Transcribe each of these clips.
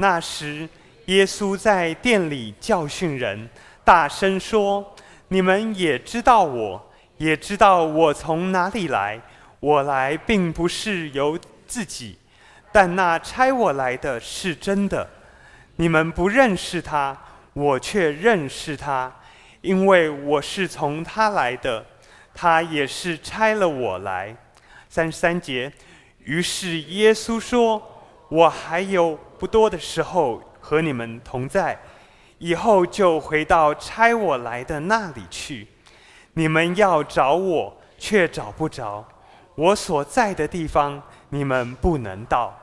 那时，耶稣在殿里教训人，大声说：“你们也知道我，也知道我从哪里来。我来并不是由自己，但那差我来的是真的。你们不认识他，我却认识他，因为我是从他来的。他也是差了我来。”三十三节。于是耶稣说：“我还有不多的时候和你们同在，以后就回到差我来的那里去。你们要找我，却找不着；我所在的地方，你们不能到。”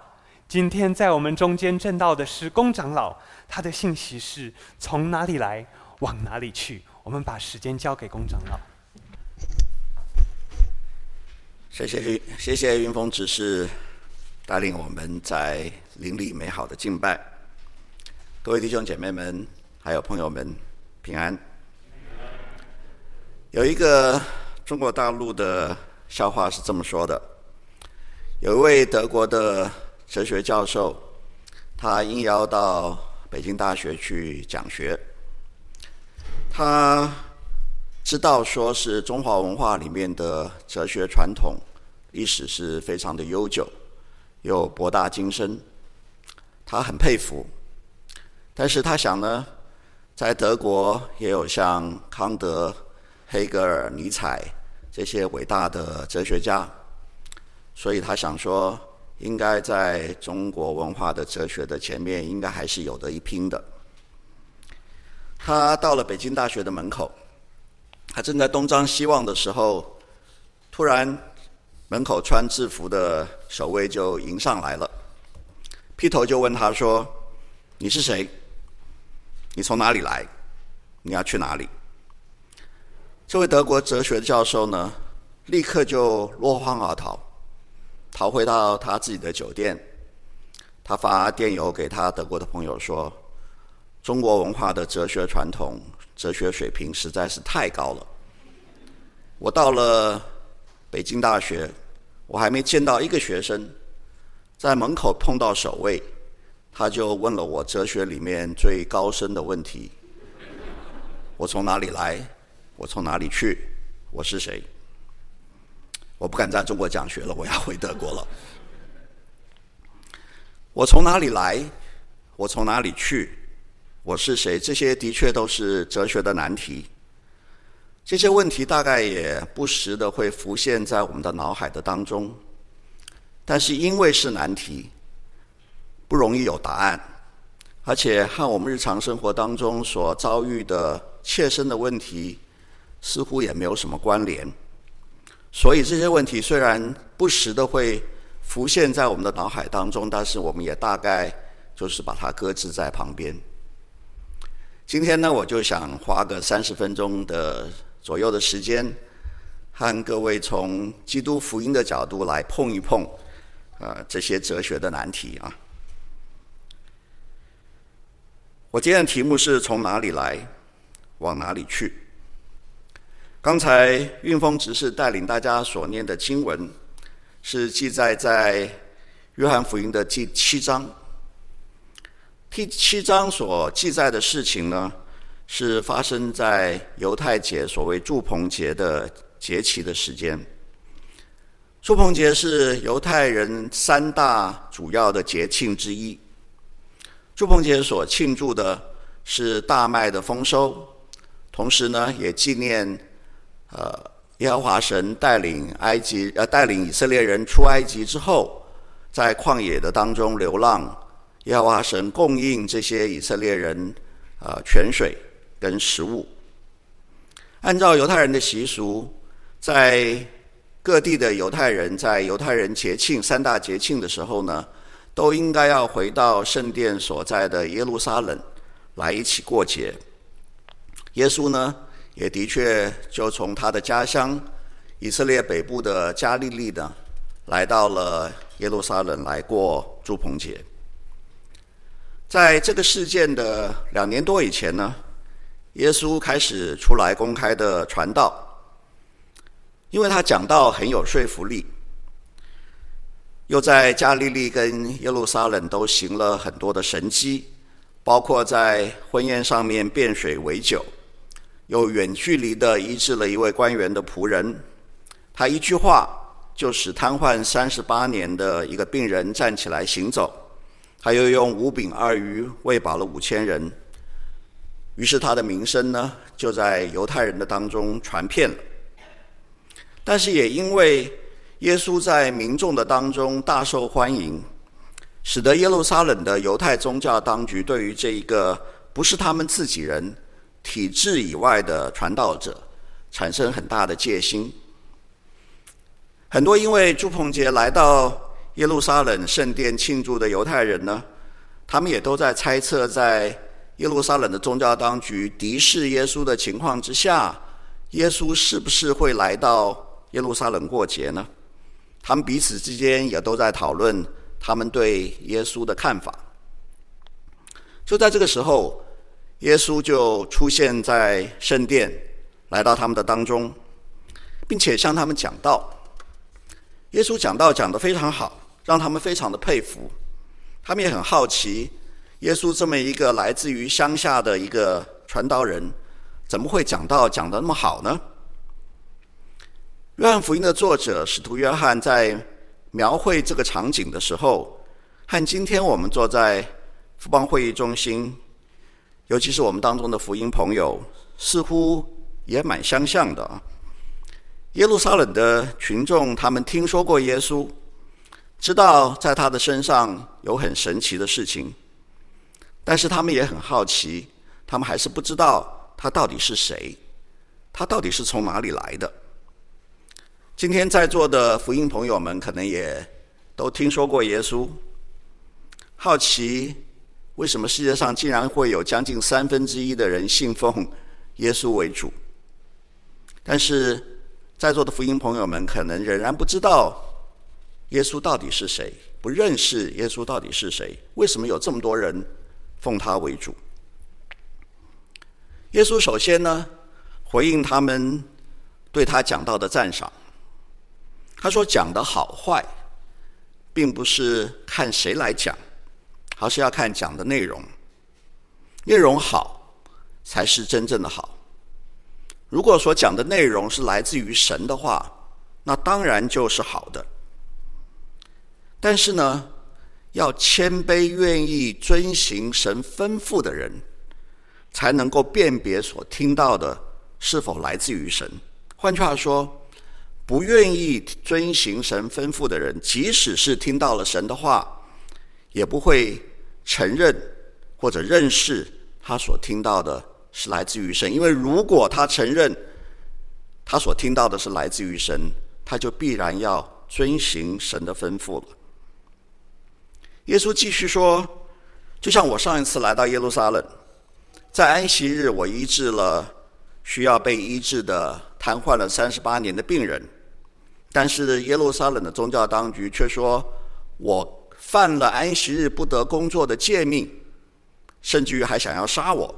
今天在我们中间证道的是龚长老，他的信息是从哪里来，往哪里去。我们把时间交给龚长老。谢谢云谢谢云峰指示带领我们在邻里美好的敬拜。各位弟兄姐妹们，还有朋友们，平安。有一个中国大陆的笑话是这么说的：有一位德国的哲学教授，他应邀到北京大学去讲学。他知道说是中华文化里面的哲学传统。历史是非常的悠久，又博大精深，他很佩服。但是他想呢，在德国也有像康德、黑格尔、尼采这些伟大的哲学家，所以他想说，应该在中国文化的哲学的前面，应该还是有得一拼的。他到了北京大学的门口，他正在东张西望的时候，突然。门口穿制服的守卫就迎上来了，劈头就问他说：“你是谁？你从哪里来？你要去哪里？”这位德国哲学教授呢，立刻就落荒而逃，逃回到他自己的酒店。他发电邮给他德国的朋友说：“中国文化的哲学传统、哲学水平实在是太高了。我到了。”北京大学，我还没见到一个学生，在门口碰到守卫，他就问了我哲学里面最高深的问题：我从哪里来？我从哪里去？我是谁？我不敢在中国讲学了，我要回德国了。我从哪里来？我从哪里去？我是谁？这些的确都是哲学的难题。这些问题大概也不时的会浮现在我们的脑海的当中，但是因为是难题，不容易有答案，而且和我们日常生活当中所遭遇的切身的问题似乎也没有什么关联，所以这些问题虽然不时的会浮现在我们的脑海当中，但是我们也大概就是把它搁置在旁边。今天呢，我就想花个三十分钟的。左右的时间，和各位从基督福音的角度来碰一碰，呃，这些哲学的难题啊。我今天的题目是从哪里来，往哪里去。刚才运峰执事带领大家所念的经文，是记载在约翰福音的第七章。第七章所记载的事情呢，是发生在犹太节所谓祝棚节的节期的时间。住棚节是犹太人三大主要的节庆之一。住棚节所庆祝的是大麦的丰收，同时呢，也纪念呃耶和华神带领埃及呃带领以色列人出埃及之后，在旷野的当中流浪，耶和华神供应这些以色列人呃泉水。跟食物，按照犹太人的习俗，在各地的犹太人在犹太人节庆三大节庆的时候呢，都应该要回到圣殿所在的耶路撒冷来一起过节。耶稣呢，也的确就从他的家乡以色列北部的加利利呢，来到了耶路撒冷来过住棚节。在这个事件的两年多以前呢，耶稣开始出来公开的传道，因为他讲到很有说服力。又在加利利跟耶路撒冷都行了很多的神迹，包括在婚宴上面变水为酒，又远距离的医治了一位官员的仆人，他一句话就使瘫痪三十八年的一个病人站起来行走，他又用五饼二鱼喂饱了五千人，于是他的名声呢就在犹太人的当中传遍了，但是也因为。耶稣在民众的当中大受欢迎，使得耶路撒冷的犹太宗教当局对于这一个不是他们自己人、体制以外的传道者产生很大的戒心。很多因为朱鹏杰来到耶路撒冷圣殿庆祝的犹太人呢，他们也都在猜测，在耶路撒冷的宗教当局敌视耶稣的情况之下，耶稣是不是会来到耶路撒冷过节呢？他们彼此之间也都在讨论他们对耶稣的看法。就在这个时候，耶稣就出现在圣殿，来到他们的当中，并且向他们讲道。耶稣讲道讲得非常好，让他们非常的佩服。他们也很好奇，耶稣这么一个来自于乡下的一个传道人，怎么会讲道讲得那么好呢？约翰福音的作者使徒约翰在描绘这个场景的时候，和今天我们坐在富邦会议中心，尤其是我们当中的福音朋友，似乎也蛮相像的啊。耶路撒冷的群众，他们听说过耶稣，知道在他的身上有很神奇的事情，但是他们也很好奇，他们还是不知道他到底是谁，他到底是从哪里来的。今天在座的福音朋友们，可能也都听说过耶稣，好奇为什么世界上竟然会有将近三分之一的人信奉耶稣为主。但是在座的福音朋友们，可能仍然不知道耶稣到底是谁，不认识耶稣到底是谁。为什么有这么多人奉他为主？耶稣首先呢，回应他们对他讲到的赞赏。他说：“讲的好坏，并不是看谁来讲，而是要看讲的内容。内容好，才是真正的好。如果说讲的内容是来自于神的话，那当然就是好的。但是呢，要谦卑、愿意遵行神吩咐的人，才能够辨别所听到的是否来自于神。换句话说。”不愿意遵行神吩咐的人，即使是听到了神的话，也不会承认或者认识他所听到的是来自于神。因为如果他承认他所听到的是来自于神，他就必然要遵行神的吩咐了。耶稣继续说：“就像我上一次来到耶路撒冷，在安息日，我医治了需要被医治的瘫痪了三十八年的病人。”但是耶路撒冷的宗教当局却说，我犯了安息日不得工作的诫命，甚至于还想要杀我。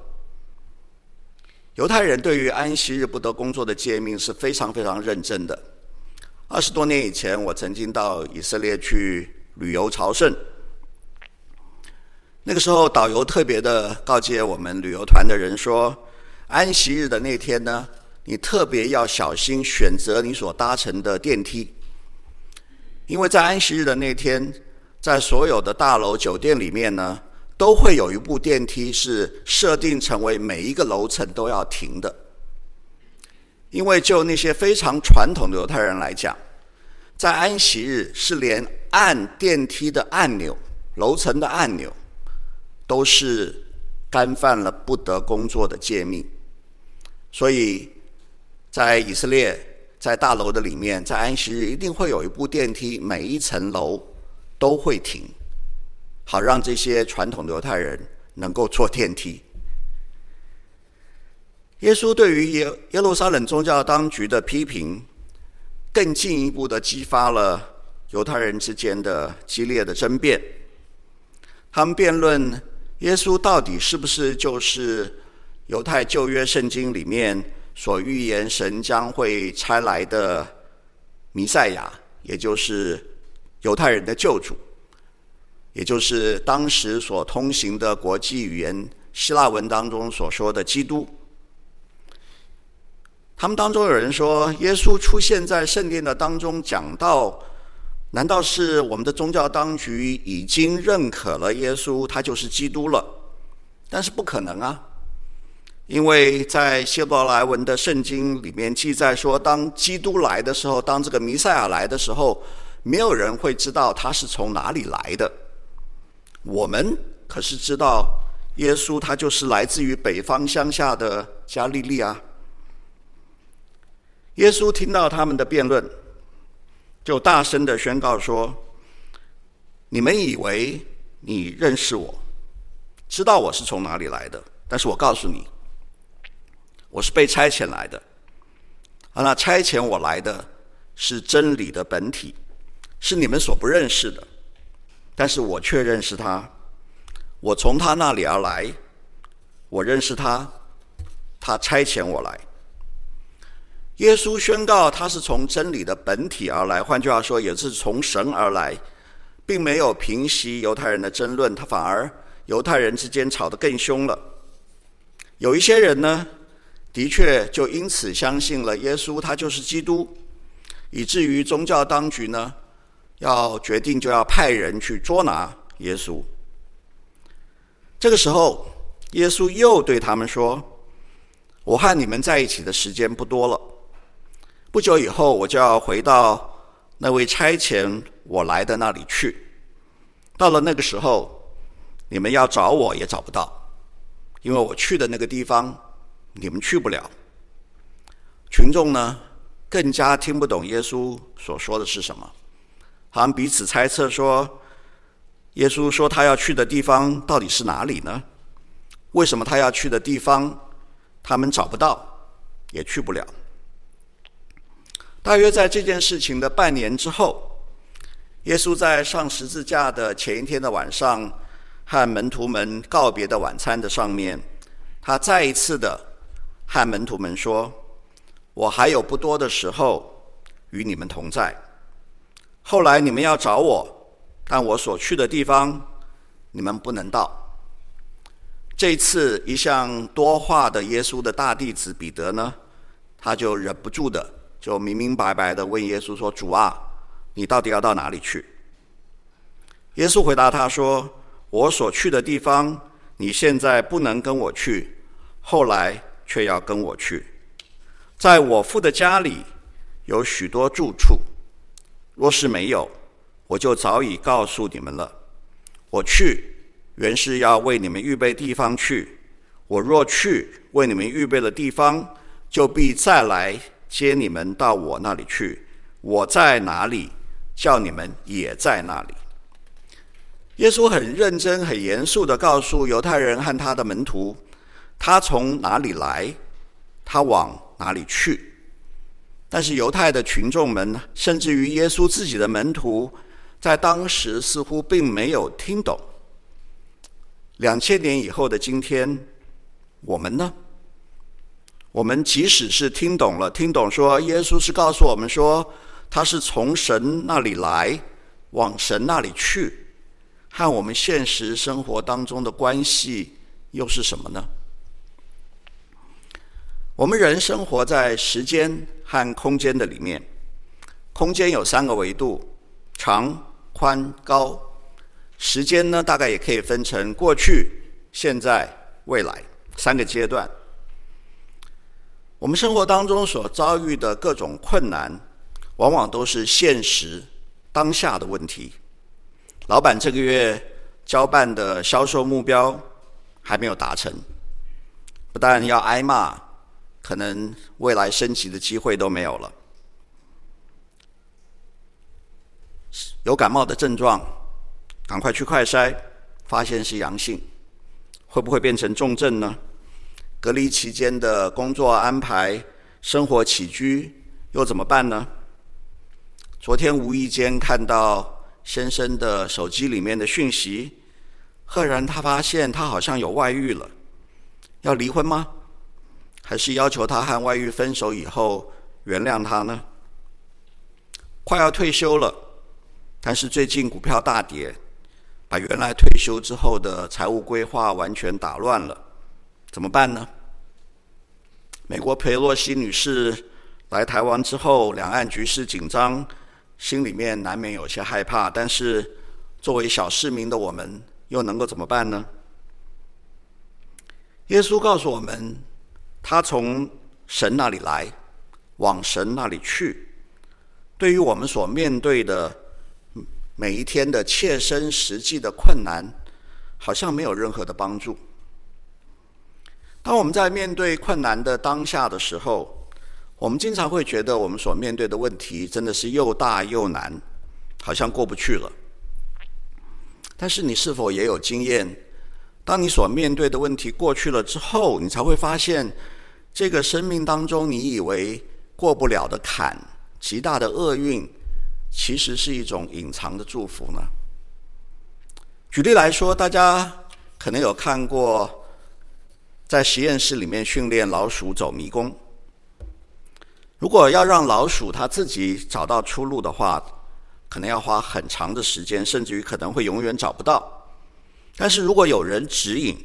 犹太人对于安息日不得工作的诫命是非常非常认真的。二十多年以前，我曾经到以色列去旅游朝圣，那个时候导游特别的告诫我们旅游团的人说，安息日的那天呢，你特别要小心选择你所搭乘的电梯，因为在安息日的那天，在所有的大楼酒店里面呢，都会有一部电梯是设定成为每一个楼层都要停的。因为就那些非常传统的犹太人来讲，在安息日是连按电梯的按钮、楼层的按钮，都是干犯了不得工作的诫命，所以。在以色列，在大楼的里面，在安息日一定会有一部电梯，每一层楼都会停，好让这些传统犹太人能够坐电梯。耶稣对于耶耶路撒冷宗教当局的批评，更进一步的激发了犹太人之间的激烈的争辩。他们辩论耶稣到底是不是就是犹太旧约圣经里面。所预言神将会差来的弥赛亚，也就是犹太人的救主，也就是当时所通行的国际语言希腊文当中所说的基督。他们当中有人说，耶稣出现在圣殿的当中讲道，难道是我们的宗教当局已经认可了耶稣，他就是基督了？但是不可能啊，因为在希伯来文的圣经里面记载说，当基督来的时候，当这个弥赛亚来的时候，没有人会知道他是从哪里来的。我们可是知道，耶稣他就是来自于北方乡下的加利利啊。耶稣听到他们的辩论，就大声的宣告说：“你们以为你认识我？”知道我是从哪里来的，但是我告诉你，我是被差遣来的。啊，那差遣我来的是真理的本体，是你们所不认识的，但是我却认识他。我从他那里而来，我认识他，他差遣我来。耶稣宣告他是从真理的本体而来，换句话说，也是从神而来，并没有平息犹太人的争论，他反而。犹太人之间吵得更凶了，有一些人呢，的确就因此相信了耶稣，他就是基督，以至于宗教当局呢，要决定就要派人去捉拿耶稣。这个时候，耶稣又对他们说：“我和你们在一起的时间不多了，不久以后我就要回到那位差遣我来的那里去，到了那个时候。”你们要找我也找不到，因为我去的那个地方，你们去不了。群众呢，更加听不懂耶稣所说的是什么，好像彼此猜测说，耶稣说他要去的地方到底是哪里呢？为什么他要去的地方，他们找不到，也去不了？大约在这件事情的半年之后，耶稣在上十字架的前一天的晚上。和门徒们告别的晚餐的上面，他再一次的和门徒们说：“我还有不多的时候与你们同在。后来你们要找我，但我所去的地方你们不能到。”这次一向多话的耶稣的大弟子彼得呢，他就忍不住的就明明白白的问耶稣说：“主啊，你到底要到哪里去？”耶稣回答他说。我所去的地方，你现在不能跟我去，后来却要跟我去。在我父的家里有许多住处，若是没有，我就早已告诉你们了。我去，原是要为你们预备地方去。我若去为你们预备了地方，就必再来接你们到我那里去。我在哪里，叫你们也在那里。耶稣很认真、很严肃地告诉犹太人和他的门徒，他从哪里来，他往哪里去。但是犹太的群众们，甚至于耶稣自己的门徒，在当时似乎并没有听懂。两千年以后的今天，我们呢？我们即使是听懂了，听懂说耶稣是告诉我们说，他是从神那里来，往神那里去。和我们现实生活当中的关系又是什么呢？我们人生活在时间和空间的里面，空间有三个维度：长、宽、高。时间呢，大概也可以分成过去、现在、未来三个阶段。我们生活当中所遭遇的各种困难，往往都是现实当下的问题。老板这个月交办的销售目标还没有达成，不但要挨骂，可能未来升级的机会都没有了。有感冒的症状，赶快去快筛，发现是阳性，会不会变成重症呢？隔离期间的工作安排、生活起居又怎么办呢？昨天无意间看到。先生的手机里面的讯息，赫然他发现他好像有外遇了，要离婚吗？还是要求他和外遇分手以后原谅他呢？快要退休了，但是最近股票大跌，把原来退休之后的财务规划完全打乱了，怎么办呢？美国裴洛西女士来台湾之后，两岸局势紧张，心里面难免有些害怕。但是作为小市民的我们，又能够怎么办呢？耶稣告诉我们，他从神那里来，往神那里去。对于我们所面对的每一天的切身实际的困难，好像没有任何的帮助。当我们在面对困难的当下的时候，我们经常会觉得我们所面对的问题真的是又大又难，好像过不去了。但是你是否也有经验？当你所面对的问题过去了之后，你才会发现，这个生命当中你以为过不了的坎。极大的厄运，其实是一种隐藏的祝福呢。举例来说，大家可能有看过，在实验室里面训练老鼠走迷宫。如果要让老鼠它自己找到出路的话，可能要花很长的时间，甚至于可能会永远找不到。但是如果有人指引，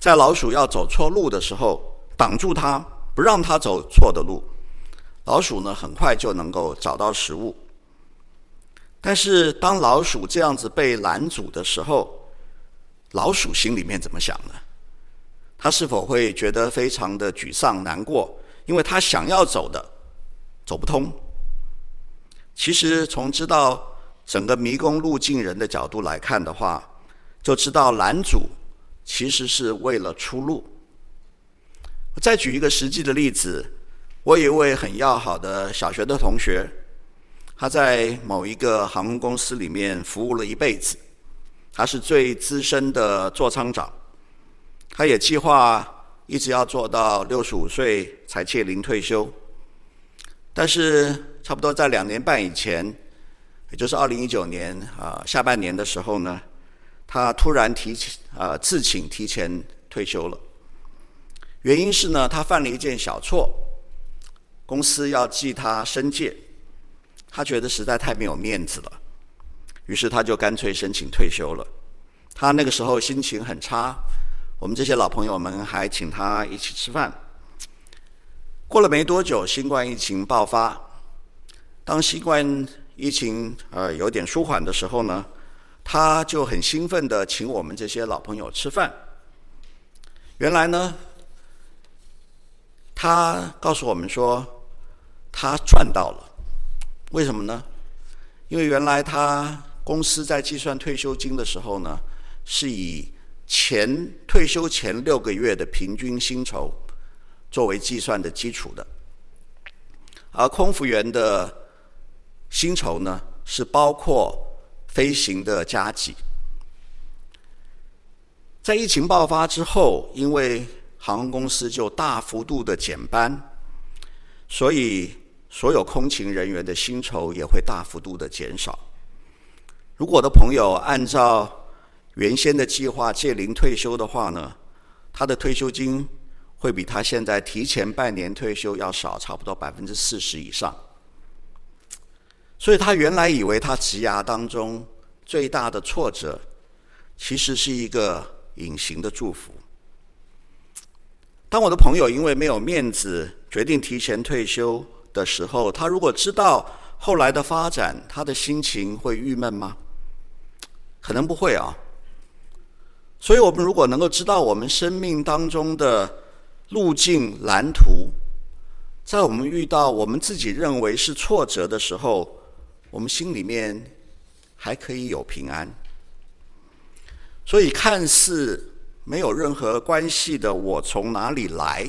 在老鼠要走错路的时候，挡住它，不让它走错的路。老鼠呢，很快就能够找到食物。但是，当老鼠这样子被拦阻的时候，老鼠心里面怎么想呢？它是否会觉得非常的沮丧、难过？因为它想要走的走不通。其实，从知道整个迷宫路径人的角度来看的话，就知道拦阻其实是为了出路。我再举一个实际的例子。我有一位很要好的小学的同学，他在某一个航空公司里面服务了一辈子，他是最资深的座舱长，他也计划一直要做到六十五岁才届龄退休。但是差不多在两年半以前，也就是二零一九年啊下半年的时候呢，他突然提啊自请提前退休了。原因是呢，他犯了一件小错。公司要记他申诫，他觉得实在太没有面子了，于是他就干脆申请退休了。他那个时候心情很差，我们这些老朋友们还请他一起吃饭。过了没多久，新冠疫情爆发。当新冠疫情呃有点舒缓的时候呢，他就很兴奋地请我们这些老朋友吃饭。原来呢，他告诉我们说。他赚到了，为什么呢？因为原来他公司在计算退休金的时候呢，是以前退休前六个月的平均薪酬作为计算的基础的，而空服员的薪酬呢，是包括飞行的加急。在疫情爆发之后，因为航空公司就大幅度的减班。所以，所有空勤人员的薪酬也会大幅度的减少。如果我的朋友按照原先的计划届龄退休的话呢，他的退休金会比他现在提前半年退休要少，差不多百分之四十以上。所以他原来以为他职涯当中最大的挫折，其实是一个隐形的祝福。当我的朋友因为没有面子，决定提前退休的时候，他如果知道后来的发展，他的心情会郁闷吗？可能不会啊。所以，我们如果能够知道我们生命当中的路径蓝图，在我们遇到我们自己认为是挫折的时候，我们心里面还可以有平安。所以，看似没有任何关系的，我从哪里来？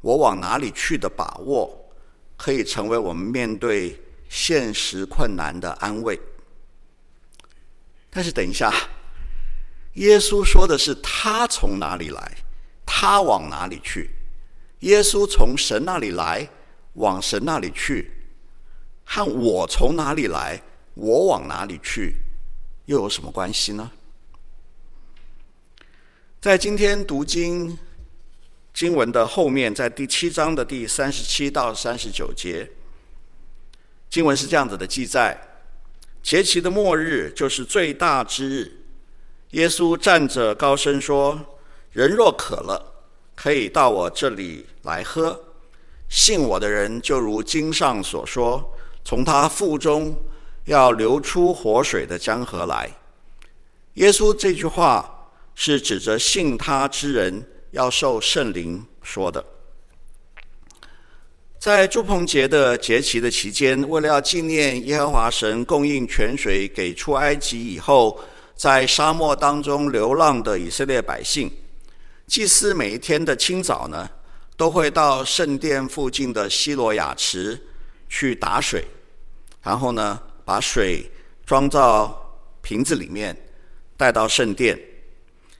我往哪里去的把握，可以成为我们面对现实困难的安慰。但是等一下，耶稣说的是他从哪里来，他往哪里去。耶稣从神那里来，往神那里去，和我从哪里来，我往哪里去，又有什么关系呢？在今天读经。经文的后面，在第七章的第三十七到三十九节，经文是这样子的记载：节期的末日就是最大之日。耶稣站着高声说：“人若渴了，可以到我这里来喝。信我的人，就如经上所说，从他腹中要流出活水的江河来。”耶稣这句话是指着信他之人要受圣灵说的。在祝棚节的节期的期间，为了要纪念耶和华神供应泉水给出埃及以后在沙漠当中流浪的以色列百姓，祭司每一天的清早呢，都会到圣殿附近的西罗亚池去打水，然后呢，把水装到瓶子里面，带到圣殿，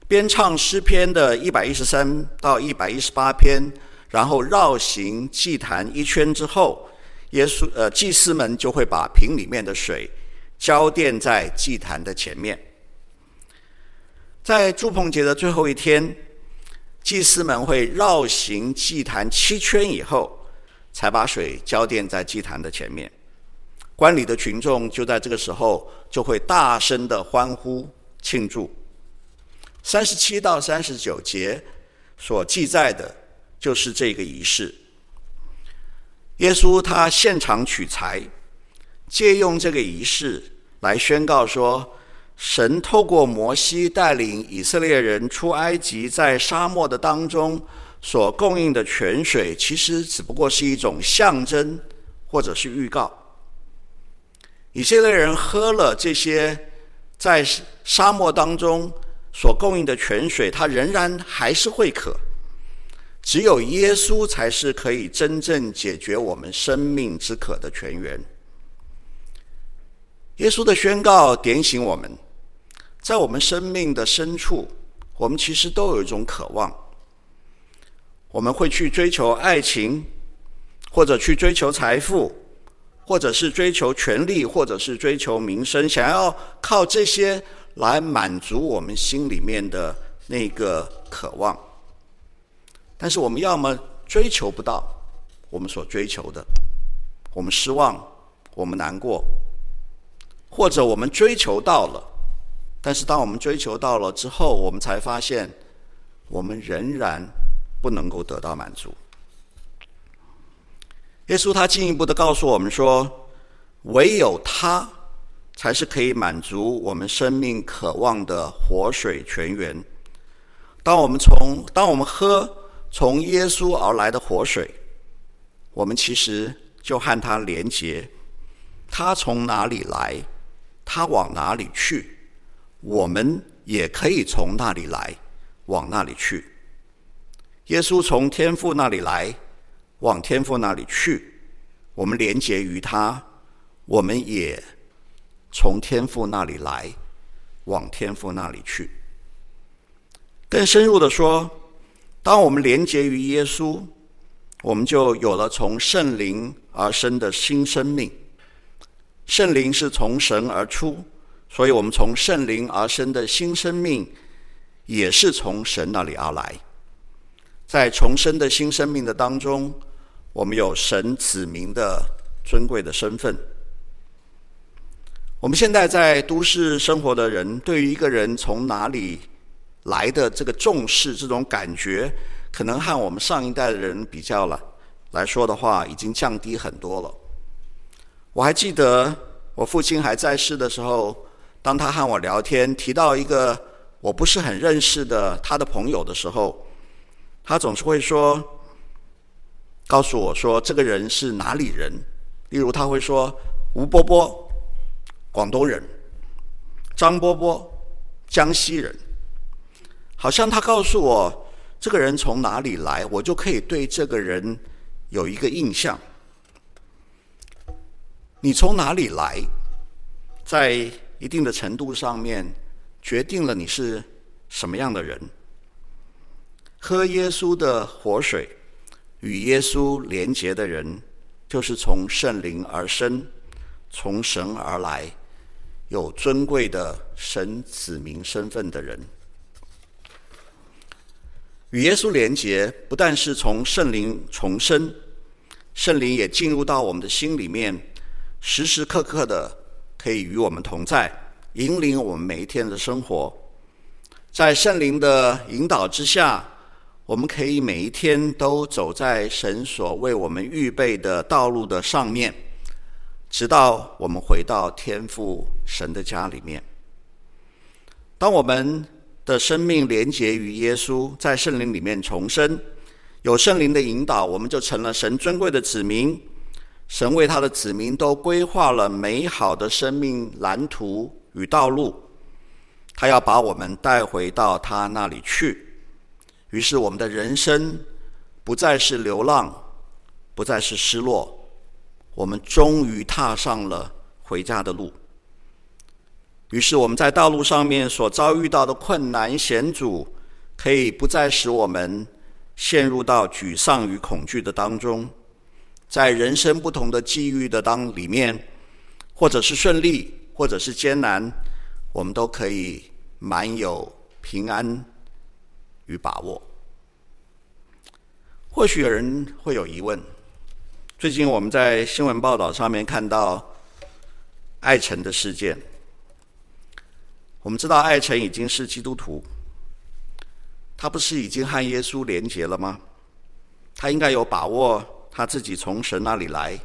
边唱诗篇的一百一十三到一百一十八篇。然后绕行祭坛一圈之后，耶稣呃祭司们就会把瓶里面的水浇奠在祭坛的前面。在祝棚节的最后一天，祭司们会绕行祭坛七圈以后，才把水浇奠在祭坛的前面。观礼的群众就在这个时候就会大声的欢呼庆祝。三十七到三十九节所记载的。就是这个仪式，耶稣他现场取材，借用这个仪式来宣告说，神透过摩西带领以色列人出埃及，在沙漠的当中所供应的泉水，其实只不过是一种象征或者是预告。以色列人喝了这些在沙漠当中所供应的泉水，他仍然还是会渴。只有耶稣才是可以真正解决我们生命之渴的泉源。耶稣的宣告点醒我们，在我们生命的深处，我们其实都有一种渴望。我们会去追求爱情，或者去追求财富，或者是追求权力，或者是追求名声，想要靠这些来满足我们心里面的那个渴望。但是我们要么追求不到我们所追求的，我们失望，我们难过；或者我们追求到了，但是当我们追求到了之后，我们才发现我们仍然不能够得到满足。耶稣他进一步的告诉我们说，唯有他才是可以满足我们生命渴望的活水泉源。当我们从当我们喝。从耶稣而来的活水，我们其实就和他连结。他从哪里来，他往哪里去，我们也可以从那里来，往那里去。耶稣从天父那里来，往天父那里去，我们连结于他，我们也从天父那里来，往天父那里去。更深入的说。当我们连结于耶稣，我们就有了从圣灵而生的新生命。圣灵是从神而出，所以我们从圣灵而生的新生命，也是从神那里而来。在重生的新生命的当中，我们有神子民的尊贵的身份。我们现在在都市生活的人，对于一个人从哪里来的这个重视，这种感觉，可能和我们上一代的人比较了来说的话，已经降低很多了。我还记得我父亲还在世的时候，当他和我聊天，提到一个我不是很认识的他的朋友的时候，他总是会说，告诉我说这个人是哪里人。例如他会说吴波波，广东人；张波波，江西人。好像他告诉我这个人从哪里来，我就可以对这个人有一个印象。你从哪里来，在一定的程度上面决定了你是什么样的人。喝耶稣的活水，与耶稣连结的人，就是从圣灵而生，从神而来，有尊贵的神子民身份的人。与耶稣连结，不但是从圣灵重生，圣灵也进入到我们的心里面，时时刻刻的可以与我们同在，引领我们每一天的生活。在圣灵的引导之下，我们可以每一天都走在神所为我们预备的道路的上面，直到我们回到天父神的家里面。当我们的生命连结于耶稣，在圣灵里面重生，有圣灵的引导，我们就成了神尊贵的子民。神为他的子民都规划了美好的生命蓝图与道路，他要把我们带回到他那里去。于是，我们的人生不再是流浪，不再是失落，我们终于踏上了回家的路。于是，我们在道路上面所遭遇到的困难险阻，可以不再使我们陷入到沮丧与恐惧的当中。在人生不同的际遇的当里面，或者是顺利，或者是艰难，我们都可以满有平安与把握。或许有人会有疑问：最近我们在新闻报道上面看到艾成的事件，我们知道艾成已经是基督徒，他不是已经和耶稣连结了吗？他应该有把握。他自己从神那里来，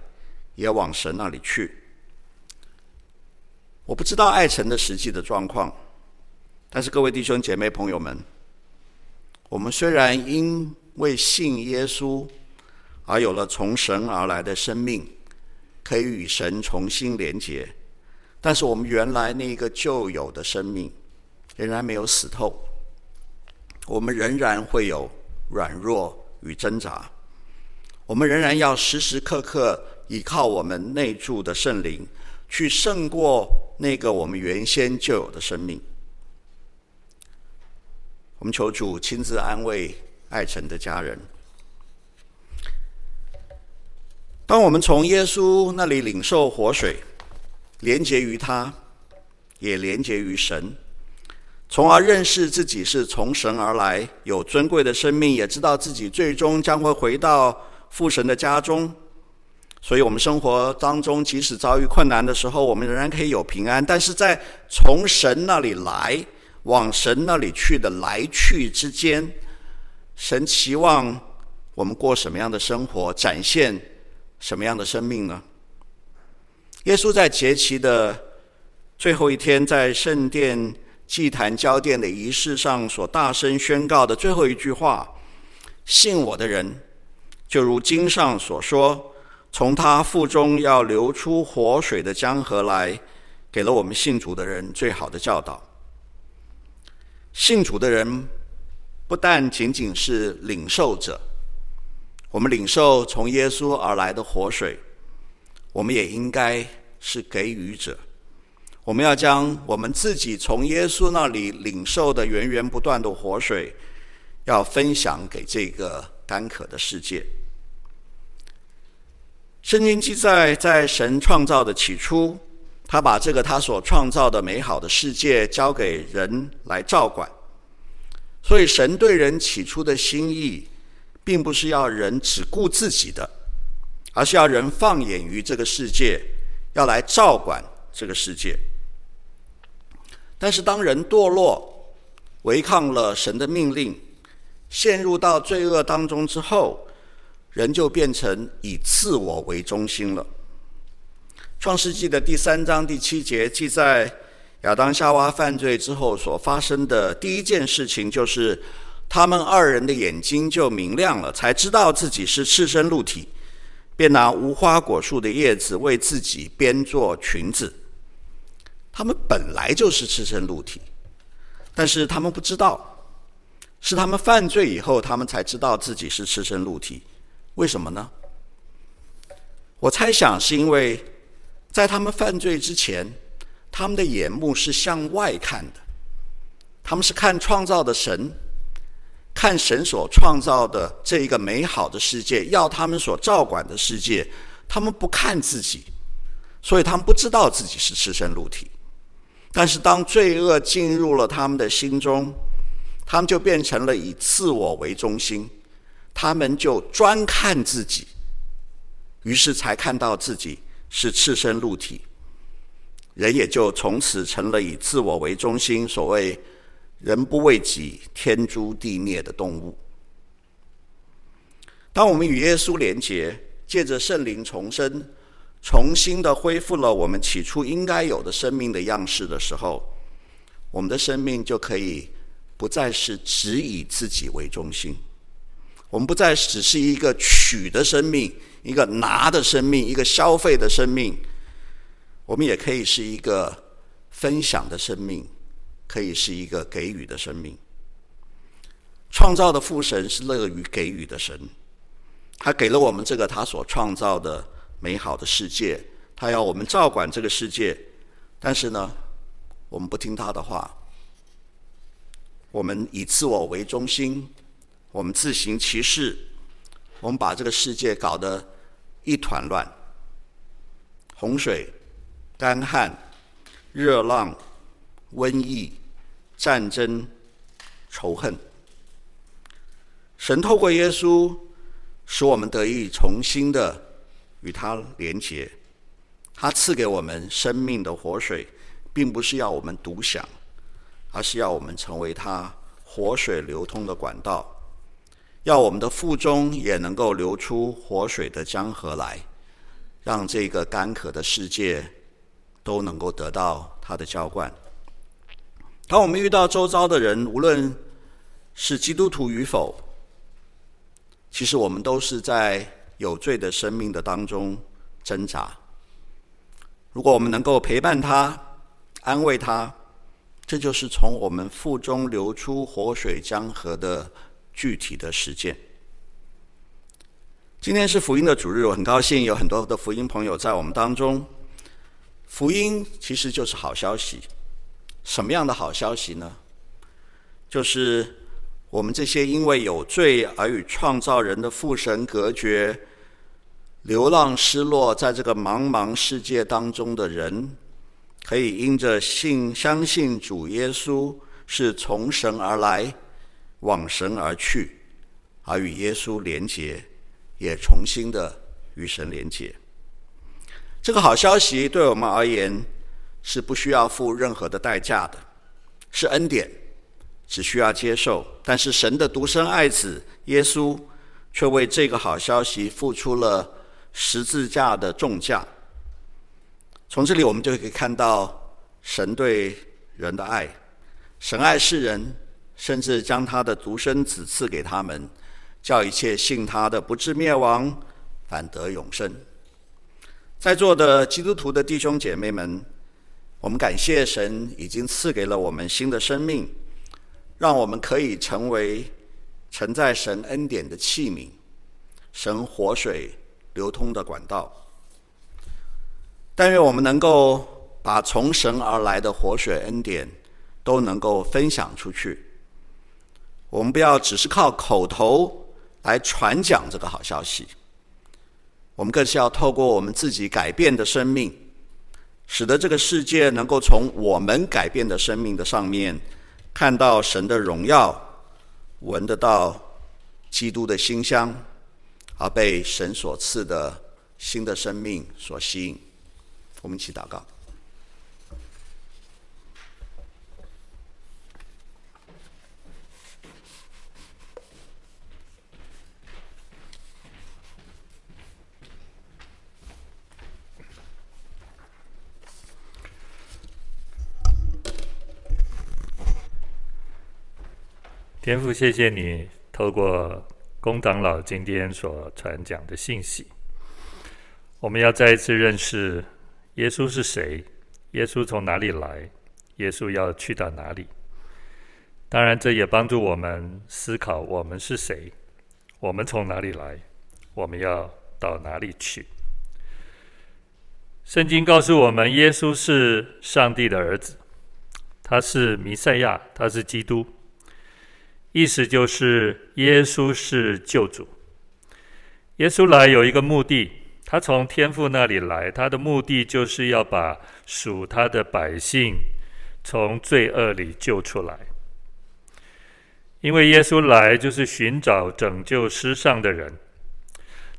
也往神那里去。我不知道艾成的实际的状况，但是各位弟兄姐妹朋友们，我们虽然因为信耶稣而有了从神而来的生命，可以与神重新连结，但是我们原来那个旧有的生命仍然没有死透，我们仍然会有软弱与挣扎。我们仍然要时时刻刻依靠我们内住的圣灵，去胜过那个我们原先就有的生命。我们求主亲自安慰艾成的家人。当我们从耶稣那里领受活水，连结于他，也连结于神，从而认识自己是从神而来，有尊贵的生命，也知道自己最终将会回到。父神的家中，所以我们生活当中，即使遭遇困难的时候，我们仍然可以有平安。但是在从神那里来，往神那里去的来去之间，神期望我们过什么样的生活，展现什么样的生命呢？耶稣在节期的最后一天，在圣殿祭坛交奠的仪式上所大声宣告的最后一句话：“信我的人。”就如经上所说，从他腹中要流出活水的江河来，给了我们信主的人最好的教导。信主的人不但仅仅是领受者，我们领受从耶稣而来的活水，我们也应该是给予者。我们要将我们自己从耶稣那里领受的源源不断的活水，要分享给这个干渴的世界。圣经记载，在神创造的起初，他把这个他所创造的美好的世界交给人来照管。所以，神对人起初的心意，并不是要人只顾自己的，而是要人放眼于这个世界，要来照管这个世界。但是，当人堕落，违抗了神的命令，陷入到罪恶当中之后，人就变成以自我为中心了。创世纪的第三章第七节记载，亚当夏娃犯罪之后所发生的第一件事情，就是他们二人的眼睛就明亮了，才知道自己是赤身露体，便拿无花果树的叶子为自己编做裙子。他们本来就是赤身露体，但是他们不知道，是他们犯罪以后，他们才知道自己是赤身露体。为什么呢？我猜想是因为，在他们犯罪之前，他们的眼目是向外看的，他们是看创造的神，看神所创造的这一个美好的世界，要他们所照管的世界，他们不看自己，所以他们不知道自己是赤身露体。但是当罪恶进入了他们的心中，他们就变成了以自我为中心。他们就专看自己，于是才看到自己是赤身露体，人也就从此成了以自我为中心，所谓“人不为己，天诛地灭”的动物。当我们与耶稣连结，借着圣灵重生，重新的恢复了我们起初应该有的生命的样式的时候，我们的生命就可以不再是只以自己为中心，我们不再只是一个取的生命，一个拿的生命，一个消费的生命。我们也可以是一个分享的生命，可以是一个给予的生命。创造的父神是乐于给予的神，他给了我们这个他所创造的美好的世界，他要我们照管这个世界。但是呢，我们不听他的话，我们以自我为中心，我们自行其事，我们把这个世界搞得一团乱，洪水。干旱、热浪、瘟疫、战争、仇恨，神透过耶稣，使我们得以重新的与他连结。他赐给我们生命的活水，并不是要我们独享，而是要我们成为他活水流通的管道，要我们的腹中也能够流出活水的江河来，让这个干渴的世界。都能够得到他的浇灌。当我们遇到周遭的人，无论是基督徒与否，其实我们都是在有罪的生命的当中挣扎。如果我们能够陪伴他、安慰他，这就是从我们腹中流出活水江河的具体的实践。今天是福音的主日，我很高兴有很多的福音朋友在我们当中。福音其实就是好消息，什么样的好消息呢？就是我们这些因为有罪而与创造人的父神隔绝、流浪失落在这个茫茫世界当中的人，可以因着信相信主耶稣是从神而来、往神而去，而与耶稣连结，也重新的与神连结。这个好消息对我们而言是不需要付任何的代价的，是恩典，只需要接受。但是神的独生爱子耶稣却为这个好消息付出了十字架的重价。从这里我们就可以看到神对人的爱，神爱世人，甚至将他的独生子赐给他们，叫一切信他的不至灭亡，反得永生。在座的基督徒的弟兄姐妹们，我们感谢神已经赐给了我们新的生命，让我们可以成为承载神恩典的器皿，神活水流通的管道。但愿我们能够把从神而来的活水恩典都能够分享出去。我们不要只是靠口头来传讲这个好消息。我们更是要透过我们自己改变的生命，使得这个世界能够从我们改变的生命的上面，看到神的荣耀，闻得到基督的馨香，而被神所赐的新的生命所吸引。我们一起祷告。天父，谢谢你透过工长老今天所传讲的信息，我们要再一次认识耶稣是谁，耶稣从哪里来，耶稣要去到哪里。当然，这也帮助我们思考我们是谁，我们从哪里来，我们要到哪里去。圣经告诉我们，耶稣是上帝的儿子，他是弥赛亚，他是基督。意思就是，耶稣是救主。耶稣来有一个目的，他从天父那里来，他的目的就是要把属他的百姓从罪恶里救出来。因为耶稣来就是寻找拯救失丧的人，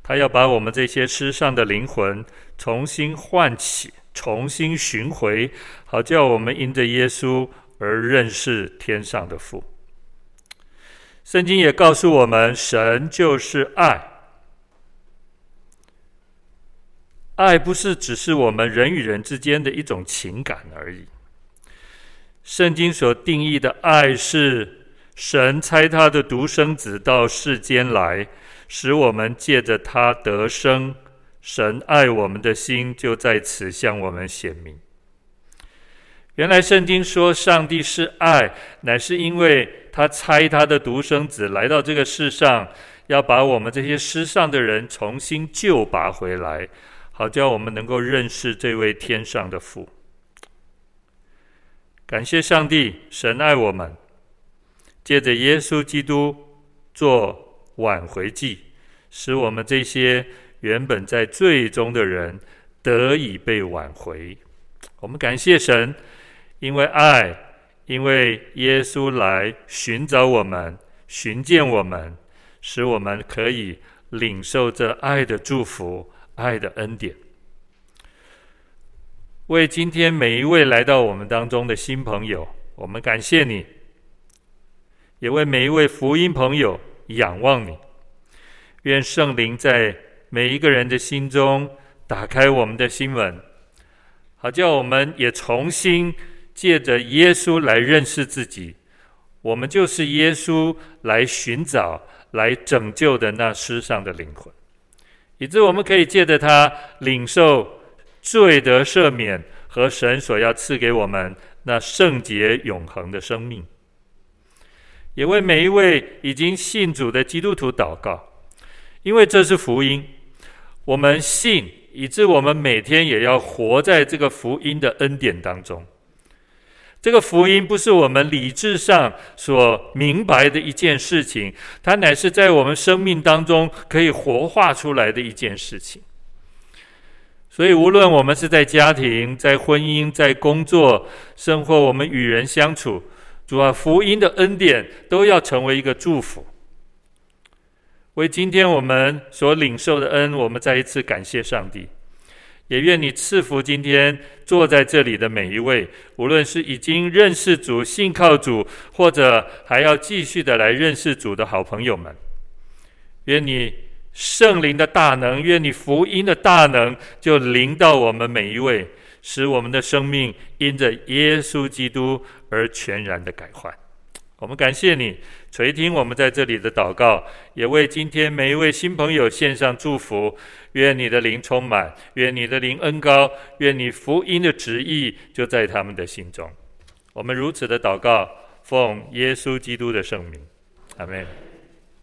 他要把我们这些失丧的灵魂重新唤起，重新寻回，好叫我们因着耶稣而认识天上的父。圣经也告诉我们，神就是爱。爱不是只是我们人与人之间的一种情感而已。圣经所定义的爱是神差他的独生子到世间来，使我们借着他得生。神爱我们的心就在此向我们显明。原来圣经说上帝是爱，乃是因为他差他的独生子来到这个世上，要把我们这些失丧的人重新救拔回来，好叫我们能够认识这位天上的父。感谢上帝，神爱我们，借着耶稣基督做挽回祭，使我们这些。原本在罪中的人得以被挽回，我们感谢神，因为爱，因为耶稣来寻找我们、寻见我们，使我们可以领受这爱的祝福、爱的恩典。为今天每一位来到我们当中的新朋友，我们感谢你；也为每一位福音朋友仰望你。愿圣灵在。每一个人的心中，打开我们的心门，好叫我们也重新借着耶稣来认识自己。我们就是耶稣来寻找、来拯救的那失丧的灵魂，以致我们可以借着他领受罪得赦免和神所要赐给我们那圣洁永恒的生命。也为每一位已经信主的基督徒祷告，因为这是福音。我们信，以致我们每天也要活在这个福音的恩典当中。这个福音不是我们理智上所明白的一件事情，它乃是在我们生命当中可以活化出来的一件事情。所以，无论我们是在家庭、在婚姻、在工作、生活，我们与人相处，主啊，福音的恩典都要成为一个祝福。为今天我们所领受的恩，我们再一次感谢上帝，也愿你赐福今天坐在这里的每一位，无论是已经认识主、信靠主，或者还要继续的来认识主的好朋友们。愿你圣灵的大能，愿你福音的大能，就临到我们每一位，使我们的生命因着耶稣基督而全然的改换。我们感谢你垂听我们在这里的祷告，也为今天每一位新朋友献上祝福。愿你的灵充满，愿你的灵恩高，愿你福音的旨意就在他们的心中。我们如此的祷告，奉耶稣基督的圣名，阿门。